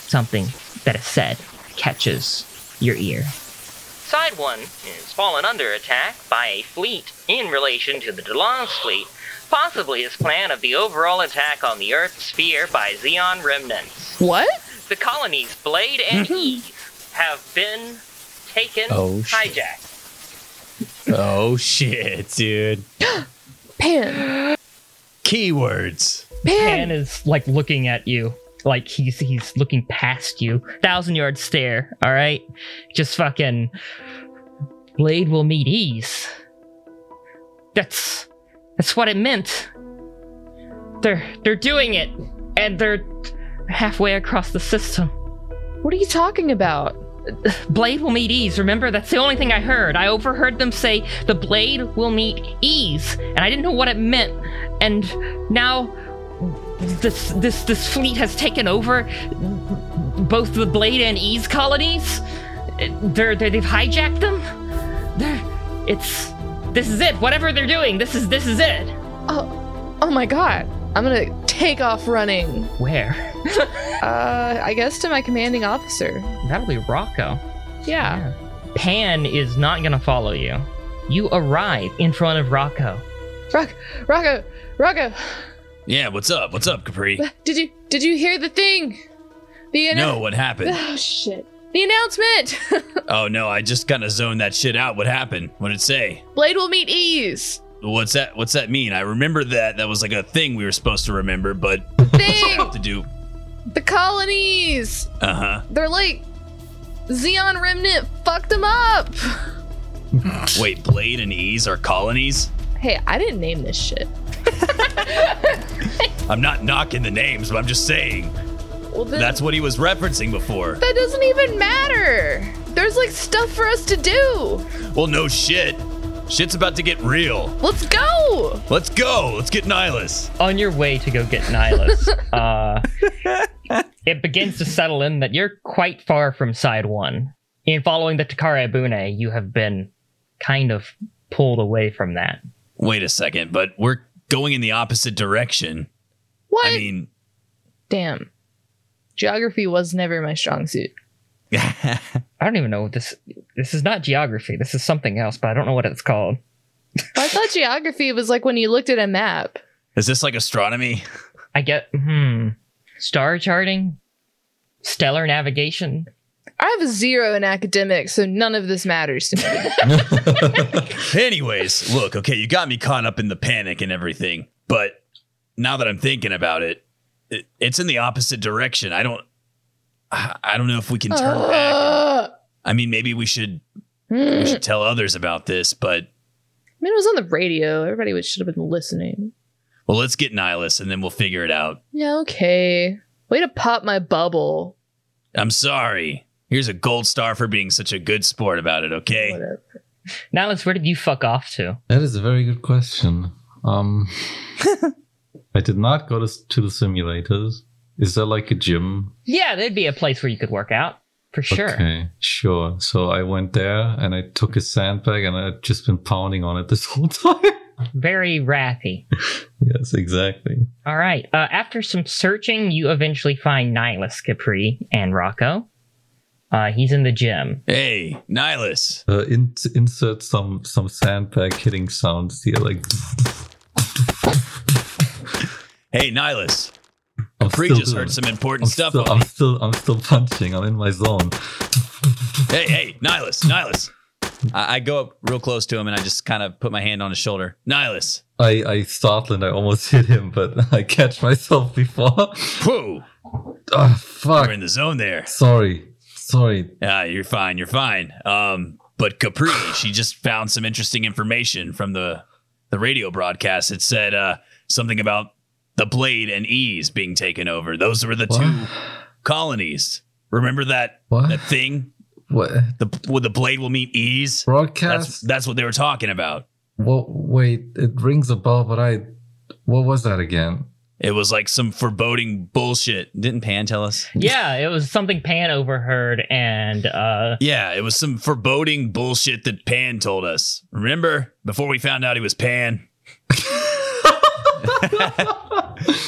something that is said catches your ear. Side 1 is fallen under attack by a fleet in relation to the DeLong's fleet, possibly as plan of the overall attack on the Earth sphere by Zeon remnants. What? The colonies Blade and mm-hmm. Eve have been taken, Oh, shit. oh shit, dude. Pan. Keywords. Pan Pan. is like looking at you, like he's he's looking past you, thousand yard stare. All right, just fucking. Blade will meet ease. That's that's what it meant. They're they're doing it, and they're halfway across the system. What are you talking about? Blade will meet ease. Remember, that's the only thing I heard. I overheard them say the blade will meet ease, and I didn't know what it meant. And now this this this fleet has taken over both the blade and ease colonies. They're, they're they've hijacked them. They're it's this is it. Whatever they're doing, this is this is it. Oh, oh my god. I'm gonna take off running. Where? Uh, I guess to my commanding officer. That'll be Rocco. Yeah. Pan is not gonna follow you. You arrive in front of Rocco. Rock, Rocco, Rocco. Yeah, what's up? What's up, Capri? Did you did you hear the thing? The annou- No, what happened? Oh shit. The announcement. Oh no, I just kind of zoned that shit out. What happened? What did it say? Blade will meet ease. What's that? What's that mean? I remember that. That was like a thing we were supposed to remember, but Thing. to do. the colonies. Uh huh. They're like Zeon remnant fucked them up. Wait, Blade and Ease are colonies? Hey, I didn't name this shit. I'm not knocking the names, but I'm just saying Well, then, that's what he was referencing before. that doesn't even matter. There's like stuff for us to do. Well, no shit. Shit's about to get real. Let's go. Let's go. Let's get Nihilus. On your way to go get Nihilus, uh, it begins to settle in that you're quite far from side one. In following the Takara Bune, you have been kind of pulled away from that. Wait a second, but we're going in the opposite direction. What? I mean, Damn. Geography was never my strong suit. I don't even know what this. This is not geography. This is something else, but I don't know what it's called. I thought geography was like when you looked at a map. is this like astronomy? I get hmm, star charting, stellar navigation. I have a zero in academics, so none of this matters to me. Anyways, look, okay, you got me caught up in the panic and everything, but now that I'm thinking about it, it it's in the opposite direction. I don't I don't know if we can turn back. and- Uh, I mean, maybe we should we mm. should tell others about this, but I mean, it was on the radio. Everybody would- should have been listening. well, let's get Nihilus and then we'll figure it out. Yeah, okay. Way to pop my bubble. I'm sorry. Here's a gold star for being such a good sport about it, okay? Whatever. Nihilus, where did you fuck off to? That is a very good question. Um, I did not go to, to the simulators. Is there like a gym? Yeah, there'd be a place where you could work out for sure. Okay, sure. So I went there and I took a sandbag and I've just been pounding on it this whole time. Very wrathy. yes, exactly. All right. Uh, after some searching, you eventually find Nihilus, Capri, and Rocco. Uh, he's in the gym. Hey, Nihilus. Uh, in, insert some some sandbag hitting sounds here, like. Hey, Nihilus. I'm Capri still just doing heard some important I'm stuff. Still, I'm still I'm still punching. I'm in my zone. Hey, hey, Nihilus, Nihilus. I, I go up real close to him and I just kind of put my hand on his shoulder. Nihilus. I I startled and I almost hit him, but I catch myself before. Whoa. Ah, fuck. We're in the zone there. Sorry, sorry. Yeah, you're fine. You're fine. Um, but Capri, she just found some interesting information from the the radio broadcast. It said uh, something about the blade and ease being taken over. Those were the What? two colonies. Remember that What? that thing? What The the blade will meet ease. That's broadcast? that's what they were talking about. Well, wait, it rings a bell, but I. What was that again? It was like some foreboding bullshit. Didn't Pan tell us? Yeah, it was something Pan overheard, and uh, Yeah, it was some foreboding bullshit that Pan told us. Remember? Before we found out he was Pan. you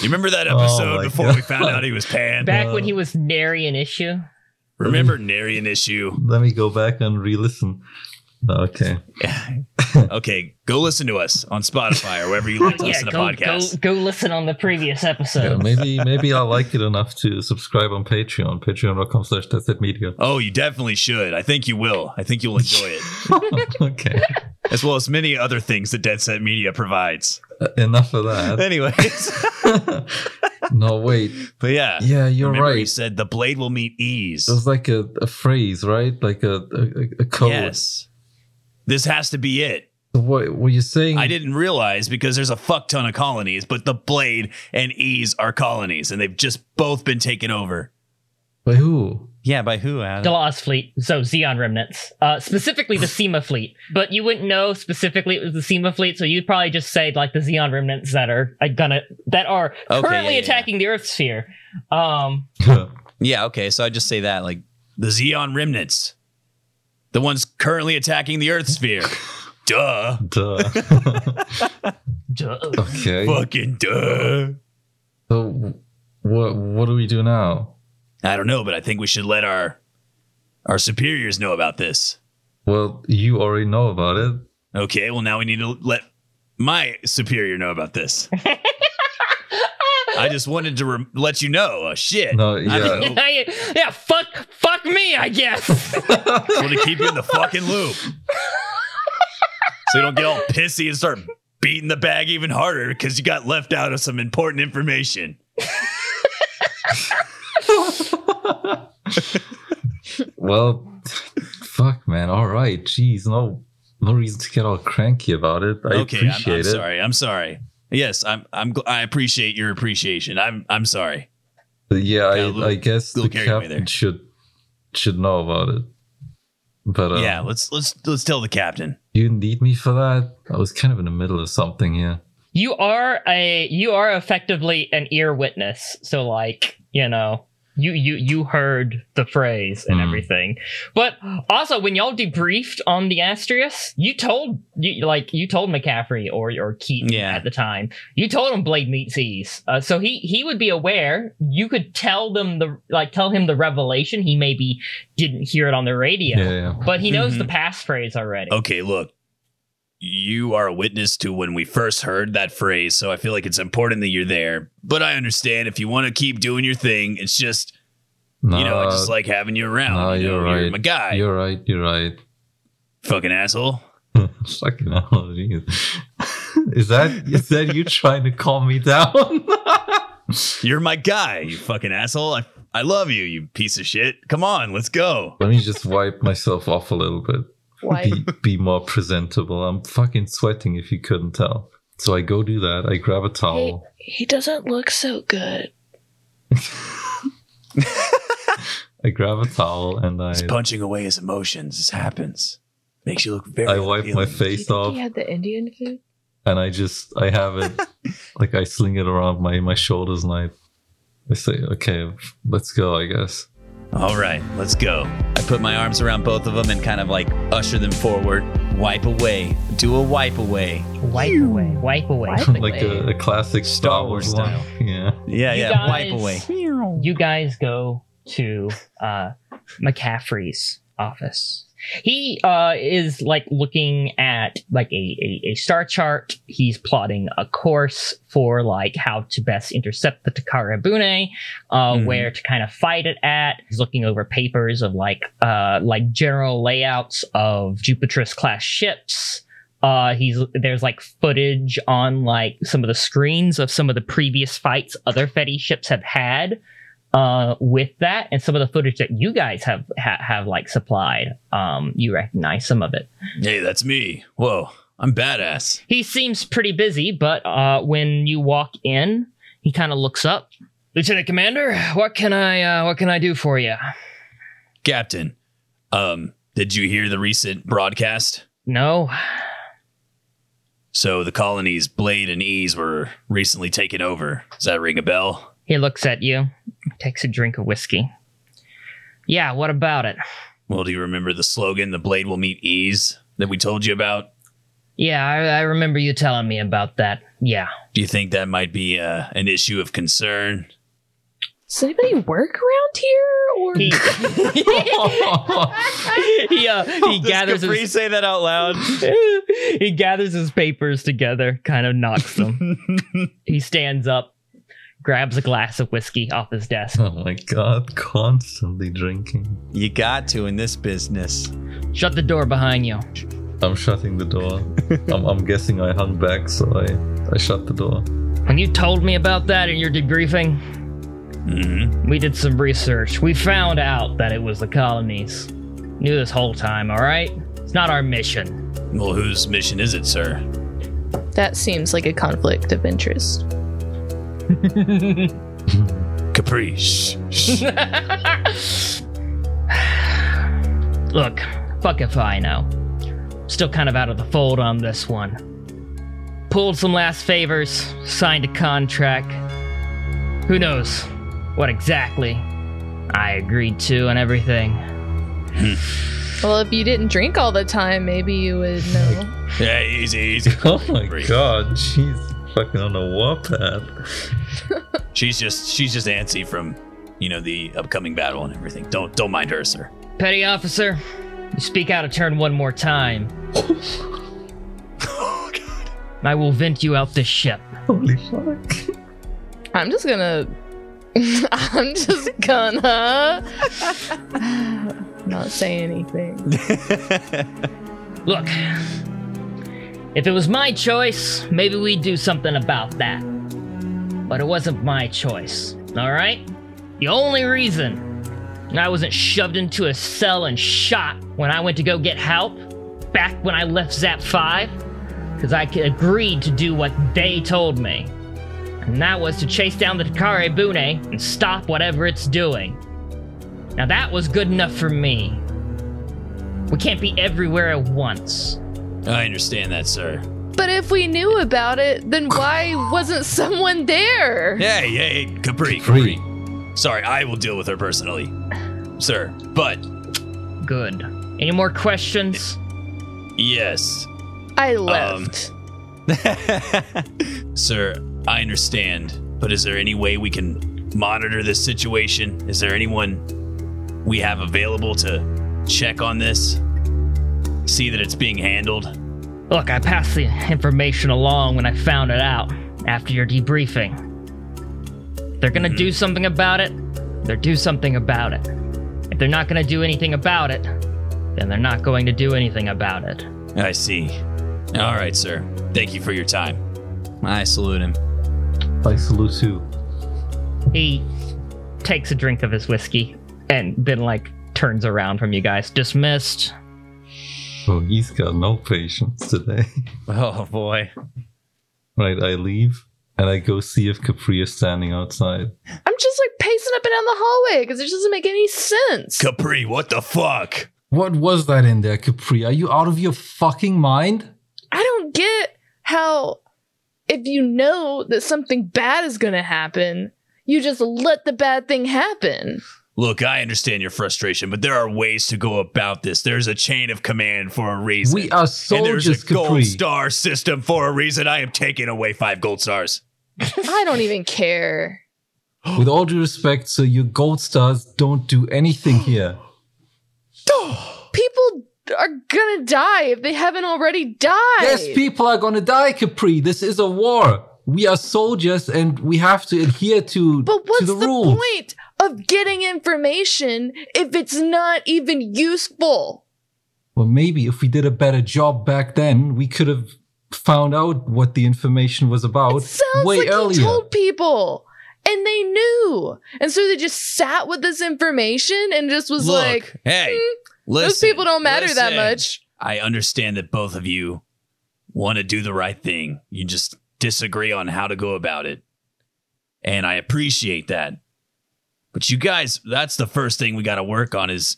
remember that Oh episode my before we found out he was Pan? back when he was nary an issue. Remember Narian issue? Let me go back and re-listen. Okay. Okay, go listen to us on Spotify or wherever you like to yeah, listen to go, go podcasts. go listen on the previous Yeah, episode. maybe maybe I'll like it enough to subscribe on Patreon. Patreon.com slash that's it media. Oh, you definitely should. I think you will. I think you'll enjoy it, okay. as well as many other things that Dead Set Media provides. Uh, enough of that. Anyways, no, wait. but yeah, Yeah, you're remember he right. said the blade will meet ease. It was like a, a phrase, right? Like a, a, a code. Yes. This has to be it. What were you saying? I didn't realize because there's a fuck ton of colonies, but the Blade and Ease are colonies, and they've just both been taken over. By who? Yeah, by who, Adam? The Lost Fleet, so Zeon remnants, uh, specifically the Cima fleet. But you wouldn't know specifically it was the Cima fleet, so you'd probably just say like the Zeon remnants that are uh, gonna that are Okay, currently yeah, yeah. attacking the Earth sphere. Um, yeah, okay, so I just say that like the Zeon remnants, the ones currently attacking the Earth sphere. duh, Duh. duh. okay. fucking duh. So what what do we do now? I don't know, but I think we should let our our superiors know about this. Well, you already know about it. Okay, well now we need to let my superior know about this? I just wanted to re- let you know. Uh, shit. No, yeah. don't know. yeah, fuck, fuck me, I guess. want to keep you in the fucking loop. So you don't get all pissy and start beating the bag even harder because you got left out of some important information. Well, fuck, man. All right. Jeez, no, no reason to get all cranky about it. I okay, I'm, I'm it. sorry. I'm sorry. Yes, I'm. I'm. gl- I appreciate your appreciation. I'm. I'm sorry. Yeah, Got a I, little- I guess the little carried away captain should should know about it. But uh, yeah. Let's. Let's. Let's tell the captain. you need me for that. I was kind of in the middle of something here. you are a you are effectively an ear witness. So like, you know, you you you heard the phrase and Hmm. everything. But also when y'all debriefed on the Astrius, you told you like you told McCaffrey or or Keaton Yeah. at the time. You told him Blade meets Ease. Uh, so he he would be aware. You could tell them the like tell him the revelation. He maybe didn't hear it on the radio. Yeah, yeah. But he knows Mhm. the passphrase already. Okay. Look. You are a witness to when we first heard that phrase, so I feel like it's important that you're there. But I understand if you want to keep doing your thing. It's just No, you know, I just like having you around. no, you know, you're right. my guy. You're right. You're right. fucking asshole. Fucking asshole. is that is that you trying to calm me down? You're my guy, you fucking asshole. I, I love you, you piece of shit. Come on, let's go. Let me just wipe myself off a little bit. Why? Be, be more presentable. I'm fucking sweating if you couldn't tell. So I go do that. I grab a towel. he doesn't look so good. I grab a towel and I He's punching away his emotions. This happens. Makes you look very. I wipe my appealing. Do you face think off he had the Indian food? and I just I have it like I sling it around my my shoulders and I I say okay let's go I guess. All right, let's go. I put my arms around both of them and kind of like usher them forward. Wipe away. Do a wipe away. Wipe away. Wipe away. Wipe like a, a classic Star Star Wars Wars style. Yeah. Yeah, You yeah. guys- Wipe away. you guys go to uh McCaffrey's office. He uh is like looking at like a, a, a star chart. He's plotting a course for like how to best intercept the Takara Bune, uh, Mhm. where to kind of fight it at. He's looking over papers of like uh like general layouts of Jupiter's class ships. Uh, he's there's like footage on like some of the screens of some of the previous fights other Fetty ships have had uh with that and some of the footage that you guys have ha- have like supplied um you recognize some of it Hey, that's me. Whoa, I'm badass. he seems pretty busy but uh when you walk in he kind of looks up lieutenant commander what can i uh what can i do for you Captain, um, did you hear the recent broadcast? no So the colonies Blade and Ease were recently taken over. Does that ring a bell? He looks at you takes a drink of whiskey yeah what about it Well, do you remember the slogan, the blade will meet ease, that we told you about? yeah i, I remember you telling me about that yeah Do you think that might be uh, an issue of concern? Does anybody work around here? Or he he, uh, he gathers Capri his, say that out loud. he gathers his papers together, kind of knocks them. he stands up, grabs a glass of whiskey off his desk. Oh my god, constantly drinking. You got to in this business. Shut the door behind you. I'm shutting the door. I'm, I'm guessing I hung back, so I, I shut the door. When you told me about that in your debriefing, hmm we did some research. We found out that it was the colonies. Knew this whole time, all right? It's not our mission. Well, whose mission is it, sir? that seems like a conflict of interest. Capri. Shh, shh. Look, fuck if I know. Still kind of out of the fold on this one. Pulled some last favors, signed a contract. Who knows what exactly I agreed to and everything. Well, if you didn't drink all the time, maybe you would know. yeah, easy, easy. Oh my god, she's fucking on a warpath. She's just she's just antsy from, you know, the upcoming battle and everything. Don't don't mind her, sir. Petty officer, you speak out of turn one more time. oh god. I will vent you out this ship. Holy fuck. I'm just gonna. I'm just gonna. not say anything. Look, if it was my choice, maybe we'd do something about that. But it wasn't my choice, alright? The only reason I wasn't shoved into a cell and shot when I went to go get help back when I left Zap 5, because I agreed to do what they told me. And that was to chase down the Takara Bune and stop whatever it's doing. Now that was good enough for me. We can't be everywhere at once. I understand that, sir. But if we knew about it, then why wasn't someone there? Hey, hey, Capri, Free. Capri. Sorry, I will deal with her personally, sir. But Good. Any more questions? yes, I um, left. sir, I understand. But is there any way we can monitor this situation? Is there anyone we have available to check on this? See that it's being handled? Look, I passed the information along when I found it out after your debriefing. If they're gonna do mm-hmm. something about it, they're do something about it. If they're not gonna do anything about it, then they're not going to do anything about it. I see. All right, sir. Thank you for your time. I salute him. I salute too. He takes a drink of his whiskey and then like turns around from you guys. Dismissed. Oh, he's got no patience today. Oh boy. right, I leave and I go see if Capri is standing outside. I'm just like pacing up and down the hallway because it doesn't make any sense. Capri, what the fuck? What was that in there, Capri? Are you out of your fucking mind? I don't get how, if you know that something bad is going to happen, you just let the bad thing happen. Look, I understand your frustration, but there are ways to go about this. There's a chain of command for a reason. We are soldiers. and there's soldiers, a gold star system for a reason. I am taking away five gold stars. I don't even care. With all due respect, so your gold stars don't do anything here. People are gonna die if they haven't already died. Yes, people are gonna die, Capri. This is a war. We are soldiers and we have to adhere to, But what's to the, the, rules. point of getting information if it's not even useful? Well, maybe if we did a better job back then, we could have found out what the information was about It sounds way like earlier. he told people. And they knew. And so they just sat with this information and just was Look, like, hey, "Hmm, listen, those people don't matter that much. I understand that both of you want to do the right thing. You just disagree on how to go about it. And I appreciate that. But you guys, that's the first thing we got to work on is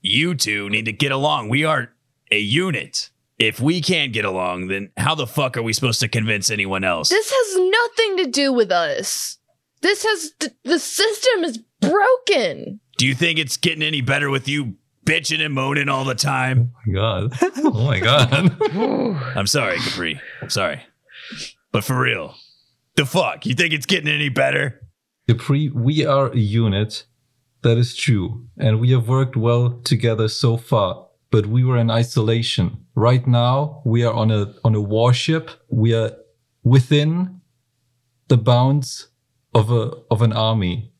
you two need to get along. We are a unit. If we can't get along, then how the fuck are we supposed to convince anyone else? This has nothing to do with us. This has th- the system is broken. Do you think it's getting any better with you bitching and moaning all the time? Oh my god. oh my god. I'm sorry, Capri. I'm sorry. But for real, the fuck? You think it's getting any better? Capri, we are a unit. That is true. And we have worked well together so far. But we were in isolation. Right now, we are on a on a warship. We are within the bounds of a of an army.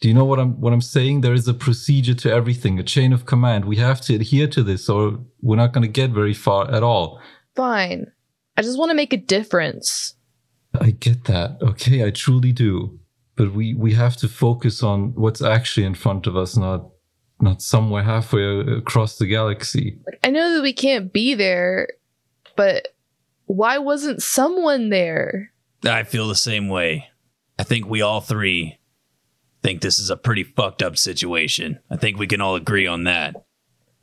Do you know what I'm what I'm saying? There is a procedure to everything, a chain of command. We have to adhere to this, or we're not going to get very far at all. Fine. I just want to make a difference. I get that. Okay, I truly do. But we we have to focus on what's actually in front of us, not not somewhere halfway across the galaxy. Like I know that we can't be there, but why wasn't someone there? I feel the same way. I think we all three think this is a pretty fucked up situation. I think we can all agree on that.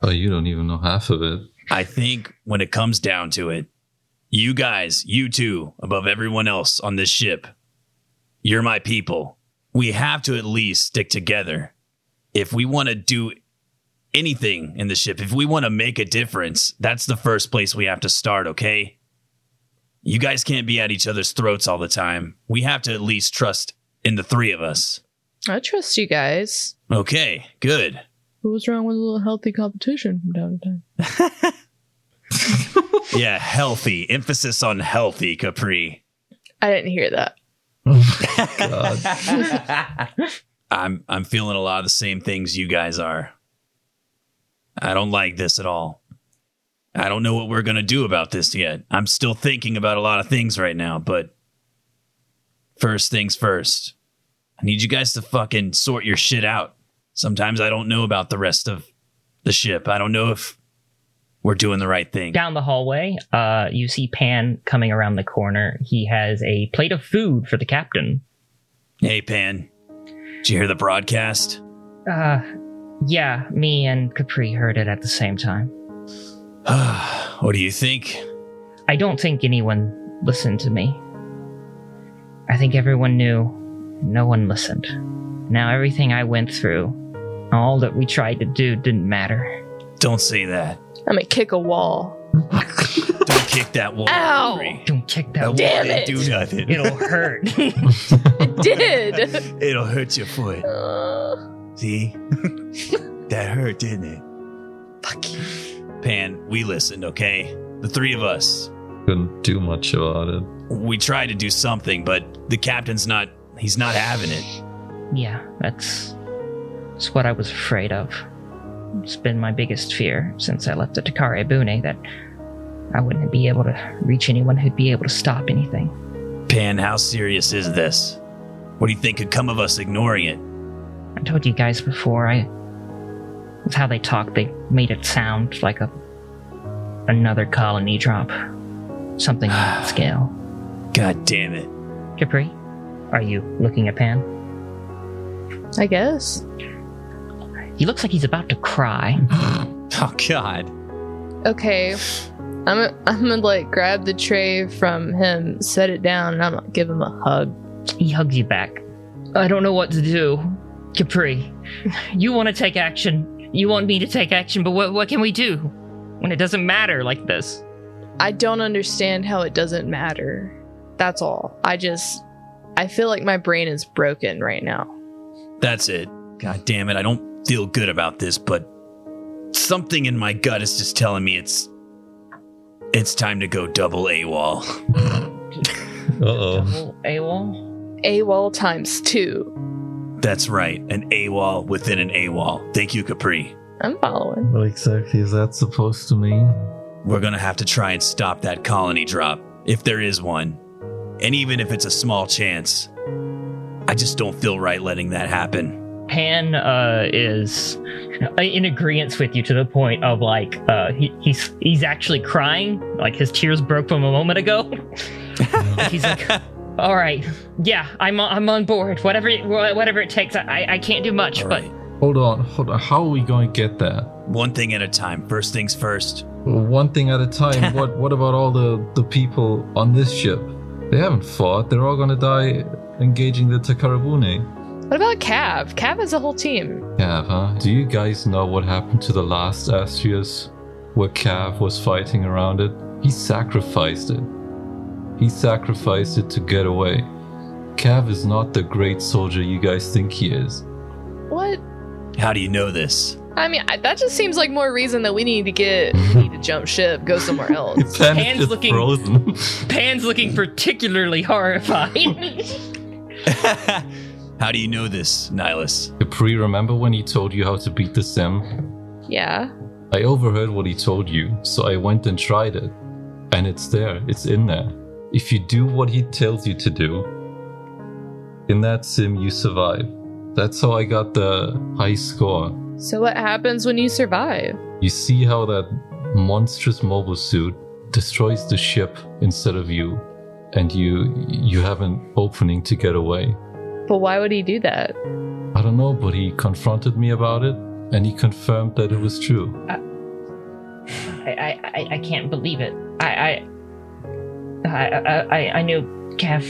Oh, you don't even know half of it. I think when it comes down to it, you guys, you two, above everyone else on this ship, you're my people. We have to at least stick together. If we want to do anything in the ship, if we want to make a difference, that's the first place we have to start, okay? You guys can't be at each other's throats all the time. We have to at least trust in the three of us. I trust you guys. Okay, good. What was wrong with a little healthy competition from time to time? Yeah, healthy. Emphasis on healthy, Capri. I didn't hear that. Oh, God. I'm I'm feeling a lot of the same things you guys are. I don't like this at all. I don't know what we're gonna do about this yet. I'm still thinking about a lot of things right now, but first things first. I need you guys to fucking sort your shit out. Sometimes I don't know about the rest of the ship. I don't know if we're doing the right thing. Down the hallway, uh, you see Pan coming around the corner. He has a plate of food for the captain. Hey Pan. Did you hear the broadcast? Uh, yeah, me and Capri heard it at the same time. what do you think? I don't think anyone listened to me. I think everyone knew. No one listened. Now everything I went through, all that we tried to do didn't matter. Don't say that. I'm gonna kick a wall. Don't kick that wall. Ow! Capri. Don't kick that That wall. Damn won't it. do nothing. It'll hurt. It did. It'll hurt your foot. Uh, See? that hurt, didn't it? fuck you. Pan, we listened, okay? The three of us. Couldn't do much about it. We tried to do something, but the captain's not he's not having it. yeah, that's, that's what I was afraid of. It's been my biggest fear since I left the Takara Bune that I wouldn't be able to reach anyone who'd be able to stop anything. Pan, how serious is this? What do you think could come of us ignoring it? I told you guys before, I. With how they talked, they made it sound like a. another colony drop. Something on that scale. God damn it. Capri, are you looking at Pan? I guess. He looks like he's about to cry. Oh God. Okay. I'm gonna, I'm gonna like grab the tray from him, set it down, and I'm gonna give him a hug. He hugs you back. I don't know what to do. Capri, you want to take action. You want me to take action, but what, what can we do when it doesn't matter like this? I don't understand how it doesn't matter. That's all. I just I feel like my brain is broken right now. That's it. God damn it. I don't feel good about this, but something in my gut is just telling me it's it's time to go double AWOL. Uh oh. Double AWOL? AWOL times two. That's right, an AWOL within an AWOL. Thank you, Capri. I'm following. What exactly is that supposed to mean? We're gonna have to try and stop that colony drop, if there is one. And even if it's a small chance, I just don't feel right letting that happen. Pan uh, is in agreement with you to the point of like uh, he, he's he's actually crying, like his tears broke from a moment ago. he's like, "All right, yeah, I'm on- I'm on board. Whatever it- whatever it takes. I I can't do much, All but right. Hold on, hold on. How are we going to get there? One thing at a time. First things first. One thing at a time. what what about all the, the people on this ship? They haven't fought. They're all gonna die engaging the Takara Bune. What about Cav? Cav has a whole team. Cav, huh? Do you guys know what happened to the last Astrius? Where Cav was fighting around it? He sacrificed it. He sacrificed it to get away. Cav is not the great soldier you guys think he is. What? How do you know this? I mean, I, that just seems like more reason that we need to get we need to jump ship, go somewhere else. Pan Pan's is looking- frozen. Pan's looking particularly horrified. How do you know this, Nihilus? Capri, remember when he told you how to beat the sim? Yeah. I overheard what he told you, so I went and tried it. And it's there, it's in there. If you do what he tells you to do, in that sim you survive. That's how I got the high score. So what happens when you survive? You see how that monstrous mobile suit destroys the ship instead of you, and you you have an opening to get away. But why would he do that? I don't know, but he confronted me about it, and he confirmed that it was true. I, I, I, I can't believe it. I I, I, I, I- I knew Cav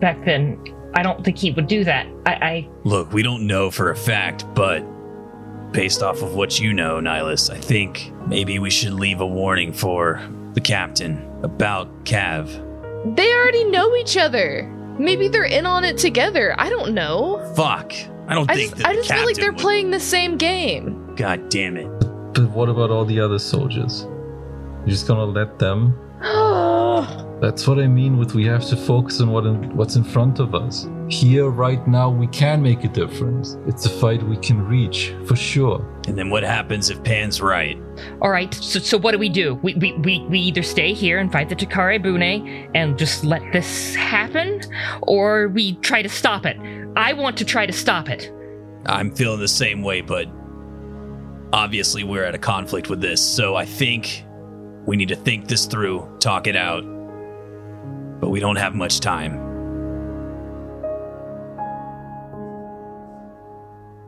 back then. I don't think he would do that. I, I Look, we don't know for a fact, but based off of what you know, Nihilus, I think maybe we should leave a warning for the captain about Cav. They already know each other. Maybe they're in on it together. I don't know. Fuck. I don't I think just, that I the just feel like captain they're would- playing the same game. God damn it. But what about all the other soldiers? You're just gonna let them That's what I mean with we have to focus on what in, what's in front of us. Here, right now, we can make a difference. It's a fight we can reach, for sure. And then what happens if Pan's right? All right, so, so what do we do? We, we, we, we either stay here and fight the Takara Bune and just let this happen, or we try to stop it. I want to try to stop it. I'm feeling the same way, but obviously we're at a conflict with this, so I think we need to think this through, talk it out. But we don't have much time.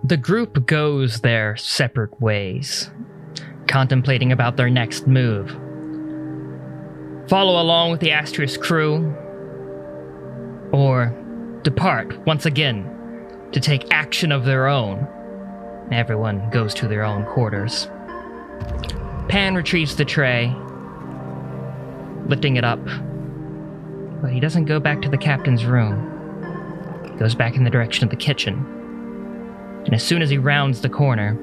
The group goes their separate ways, contemplating about their next move. Follow along with the Astrius crew, or depart once again to take action of their own. Everyone goes to their own quarters. Pan retrieves the tray, lifting it up, but he doesn't go back to the captain's room. He goes back in the direction of the kitchen and as soon as he rounds the corner,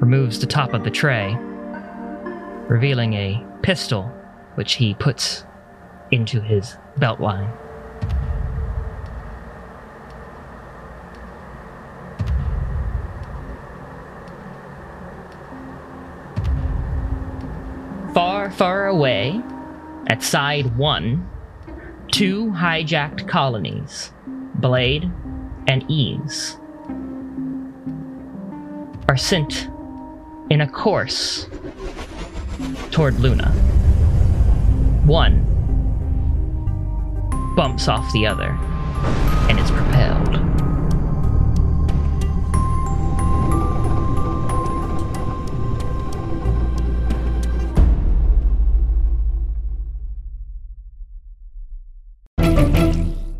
removes the top of the tray, revealing a pistol which he puts into his belt line. Far, far away, at side one, two hijacked colonies, Blade and Ease are sent in a course toward Luna. One bumps off the other and is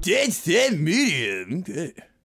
That's that medium.